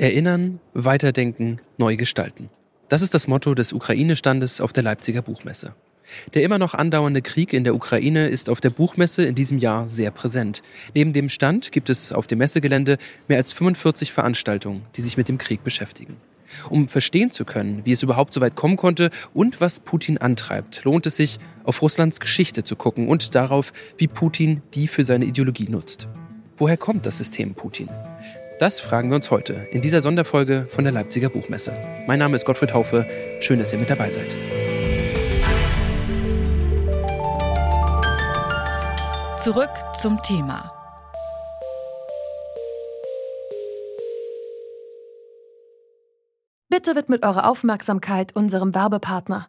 Erinnern, weiterdenken, neu gestalten. Das ist das Motto des Ukraine-Standes auf der Leipziger Buchmesse. Der immer noch andauernde Krieg in der Ukraine ist auf der Buchmesse in diesem Jahr sehr präsent. Neben dem Stand gibt es auf dem Messegelände mehr als 45 Veranstaltungen, die sich mit dem Krieg beschäftigen. Um verstehen zu können, wie es überhaupt so weit kommen konnte und was Putin antreibt, lohnt es sich, auf Russlands Geschichte zu gucken und darauf, wie Putin die für seine Ideologie nutzt. Woher kommt das System Putin? Das fragen wir uns heute in dieser Sonderfolge von der Leipziger Buchmesse. Mein Name ist Gottfried Haufe. Schön, dass ihr mit dabei seid. Zurück zum Thema. Bitte widmet eure Aufmerksamkeit unserem Werbepartner.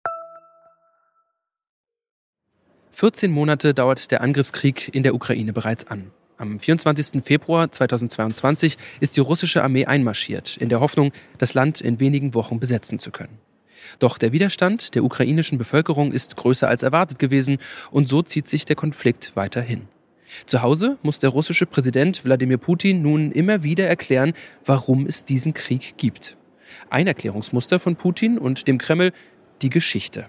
14 Monate dauert der Angriffskrieg in der Ukraine bereits an. Am 24. Februar 2022 ist die russische Armee einmarschiert, in der Hoffnung, das Land in wenigen Wochen besetzen zu können. Doch der Widerstand der ukrainischen Bevölkerung ist größer als erwartet gewesen und so zieht sich der Konflikt weiterhin. Zu Hause muss der russische Präsident Wladimir Putin nun immer wieder erklären, warum es diesen Krieg gibt. Ein Erklärungsmuster von Putin und dem Kreml die Geschichte.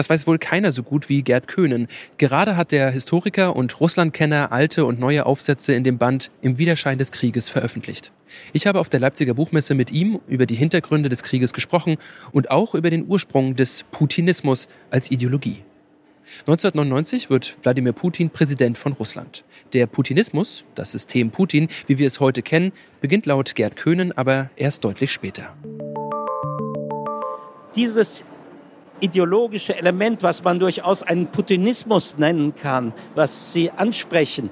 Das weiß wohl keiner so gut wie Gerd Köhnen. Gerade hat der Historiker und Russlandkenner alte und neue Aufsätze in dem Band Im Widerschein des Krieges veröffentlicht. Ich habe auf der Leipziger Buchmesse mit ihm über die Hintergründe des Krieges gesprochen und auch über den Ursprung des Putinismus als Ideologie. 1999 wird Wladimir Putin Präsident von Russland. Der Putinismus, das System Putin, wie wir es heute kennen, beginnt laut Gerd Köhnen aber erst deutlich später. Dieses ideologische Element, was man durchaus einen Putinismus nennen kann, was Sie ansprechen,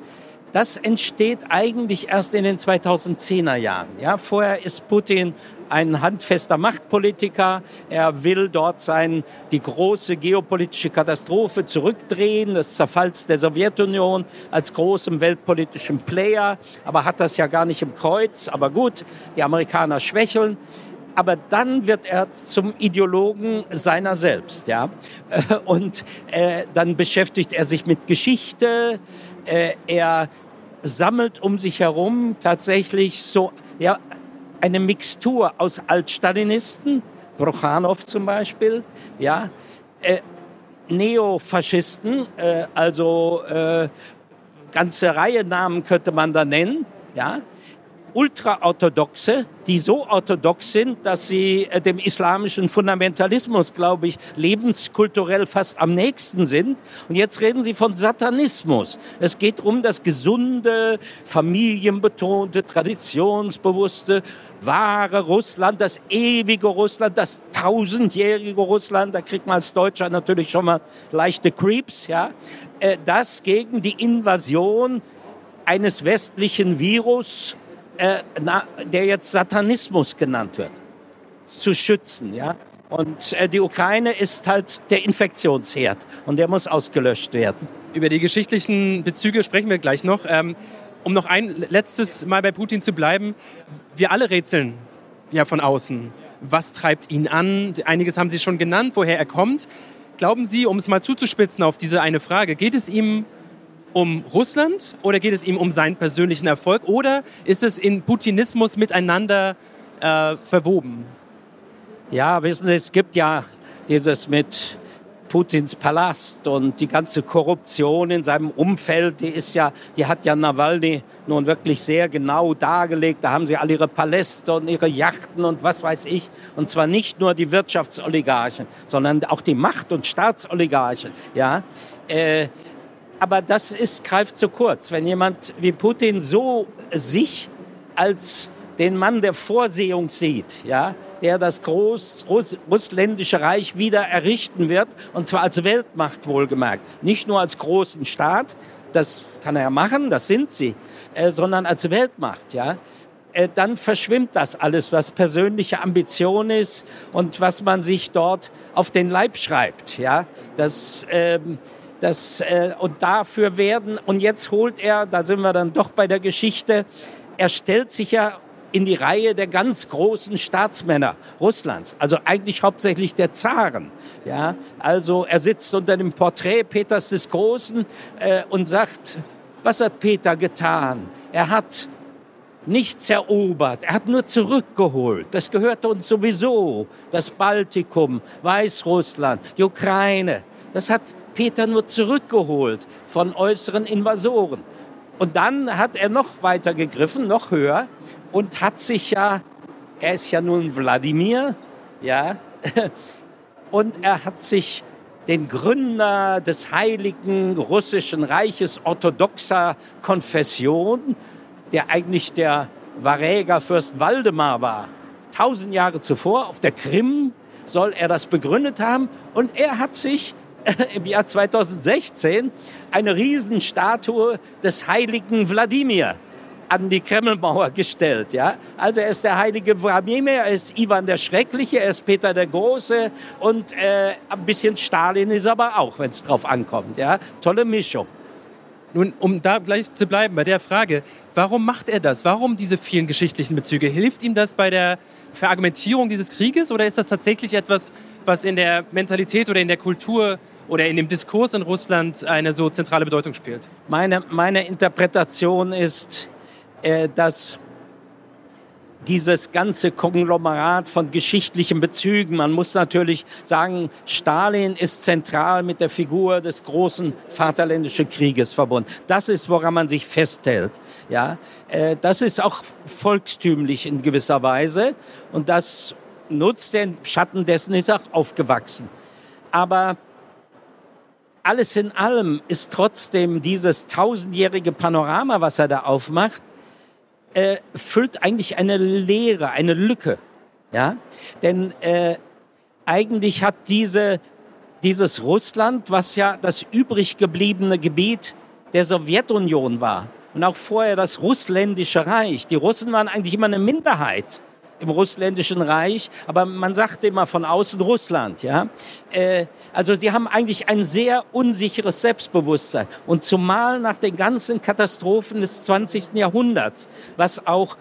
das entsteht eigentlich erst in den 2010er Jahren. Ja, vorher ist Putin ein handfester Machtpolitiker. Er will dort sein, die große geopolitische Katastrophe zurückdrehen, das Zerfalls der Sowjetunion als großem weltpolitischen Player, aber hat das ja gar nicht im Kreuz. Aber gut, die Amerikaner schwächeln aber dann wird er zum Ideologen seiner selbst, ja. Und äh, dann beschäftigt er sich mit Geschichte, äh, er sammelt um sich herum tatsächlich so, ja, eine Mixtur aus Altstalinisten, Prochanow zum Beispiel, ja, äh, Neofaschisten, äh, also äh, ganze Reihe Namen könnte man da nennen, ja, Ultraorthodoxe, die so orthodox sind, dass sie äh, dem islamischen Fundamentalismus, glaube ich, lebenskulturell fast am nächsten sind. Und jetzt reden sie von Satanismus. Es geht um das gesunde, familienbetonte, traditionsbewusste, wahre Russland, das ewige Russland, das tausendjährige Russland. Da kriegt man als Deutscher natürlich schon mal leichte Creeps, ja. Äh, das gegen die Invasion eines westlichen Virus äh, na, der jetzt Satanismus genannt wird, zu schützen. Ja? Und äh, die Ukraine ist halt der Infektionsherd und der muss ausgelöscht werden. Über die geschichtlichen Bezüge sprechen wir gleich noch. Ähm, um noch ein letztes Mal bei Putin zu bleiben, wir alle rätseln ja von außen. Was treibt ihn an? Einiges haben Sie schon genannt, woher er kommt. Glauben Sie, um es mal zuzuspitzen auf diese eine Frage, geht es ihm um Russland oder geht es ihm um seinen persönlichen Erfolg oder ist es in Putinismus miteinander äh, verwoben? Ja, wissen Sie, es gibt ja dieses mit Putins Palast und die ganze Korruption in seinem Umfeld, die ist ja, die hat ja Nawalny nun wirklich sehr genau dargelegt. Da haben sie all ihre Paläste und ihre Yachten und was weiß ich. Und zwar nicht nur die Wirtschaftsoligarchen, sondern auch die Macht- und Staatsoligarchen. Ja, äh, aber das ist, greift zu kurz. Wenn jemand wie Putin so sich als den Mann der Vorsehung sieht, ja, der das groß russländische Reich wieder errichten wird, und zwar als Weltmacht wohlgemerkt, nicht nur als großen Staat, das kann er ja machen, das sind sie, äh, sondern als Weltmacht, ja. äh, dann verschwimmt das alles, was persönliche Ambition ist und was man sich dort auf den Leib schreibt. Ja, das, ähm, das äh, und dafür werden und jetzt holt er, da sind wir dann doch bei der Geschichte, er stellt sich ja in die Reihe der ganz großen Staatsmänner Russlands, also eigentlich hauptsächlich der Zaren. Ja, also er sitzt unter dem Porträt Peters des Großen äh, und sagt, was hat Peter getan? Er hat nichts erobert, er hat nur zurückgeholt. Das gehörte uns sowieso. Das Baltikum, Weißrussland, die Ukraine. Das hat Peter nur zurückgeholt von äußeren Invasoren. Und dann hat er noch weiter gegriffen, noch höher und hat sich ja, er ist ja nun Wladimir, ja, und er hat sich den Gründer des heiligen russischen Reiches orthodoxer Konfession, der eigentlich der Varäger Fürst Waldemar war, tausend Jahre zuvor auf der Krim soll er das begründet haben und er hat sich im Jahr 2016 eine Riesenstatue des heiligen Wladimir an die Kremlmauer gestellt. Ja? Also er ist der heilige Wladimir, er ist Ivan der Schreckliche, er ist Peter der Große und äh, ein bisschen Stalin ist aber auch, wenn es drauf ankommt. Ja? Tolle Mischung. Nun, um da gleich zu bleiben bei der Frage, warum macht er das? Warum diese vielen geschichtlichen Bezüge? Hilft ihm das bei der Verargumentierung dieses Krieges oder ist das tatsächlich etwas, was in der Mentalität oder in der Kultur oder in dem Diskurs in Russland eine so zentrale Bedeutung spielt? Meine, meine Interpretation ist, äh, dass dieses ganze Konglomerat von geschichtlichen Bezügen. Man muss natürlich sagen, Stalin ist zentral mit der Figur des großen Vaterländischen Krieges verbunden. Das ist, woran man sich festhält. Ja, äh, das ist auch volkstümlich in gewisser Weise und das nutzt den Schatten dessen ist auch aufgewachsen. Aber alles in allem ist trotzdem dieses tausendjährige Panorama, was er da aufmacht, äh, füllt eigentlich eine Leere, eine Lücke. Ja? Denn äh, eigentlich hat diese, dieses Russland, was ja das übrig gebliebene Gebiet der Sowjetunion war, und auch vorher das russländische Reich. Die Russen waren eigentlich immer eine Minderheit im russländischen Reich, aber man sagte immer von außen Russland, ja. Äh, also sie haben eigentlich ein sehr unsicheres Selbstbewusstsein und zumal nach den ganzen Katastrophen des 20. Jahrhunderts, was auch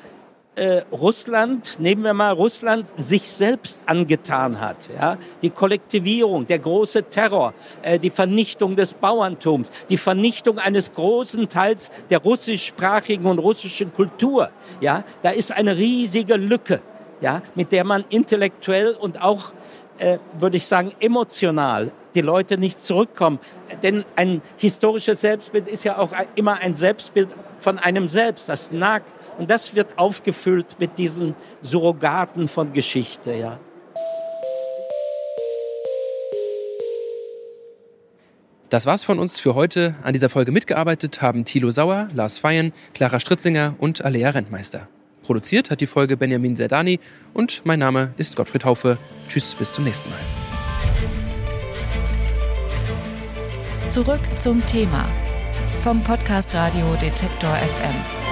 äh, Russland, nehmen wir mal Russland, sich selbst angetan hat. Ja? Die Kollektivierung, der große Terror, äh, die Vernichtung des Bauerntums, die Vernichtung eines großen Teils der russischsprachigen und russischen Kultur. Ja? Da ist eine riesige Lücke, ja? mit der man intellektuell und auch, äh, würde ich sagen, emotional die Leute nicht zurückkommen. Denn ein historisches Selbstbild ist ja auch immer ein Selbstbild von einem selbst. Das nagt und das wird aufgefüllt mit diesen Surrogaten von Geschichte, ja. Das war's von uns für heute. An dieser Folge mitgearbeitet haben Thilo Sauer, Lars Feyen, Clara Stritzinger und Alea Rentmeister. Produziert hat die Folge Benjamin Zerdani und mein Name ist Gottfried Haufe. Tschüss, bis zum nächsten Mal. Zurück zum Thema vom Podcast Radio Detektor FM.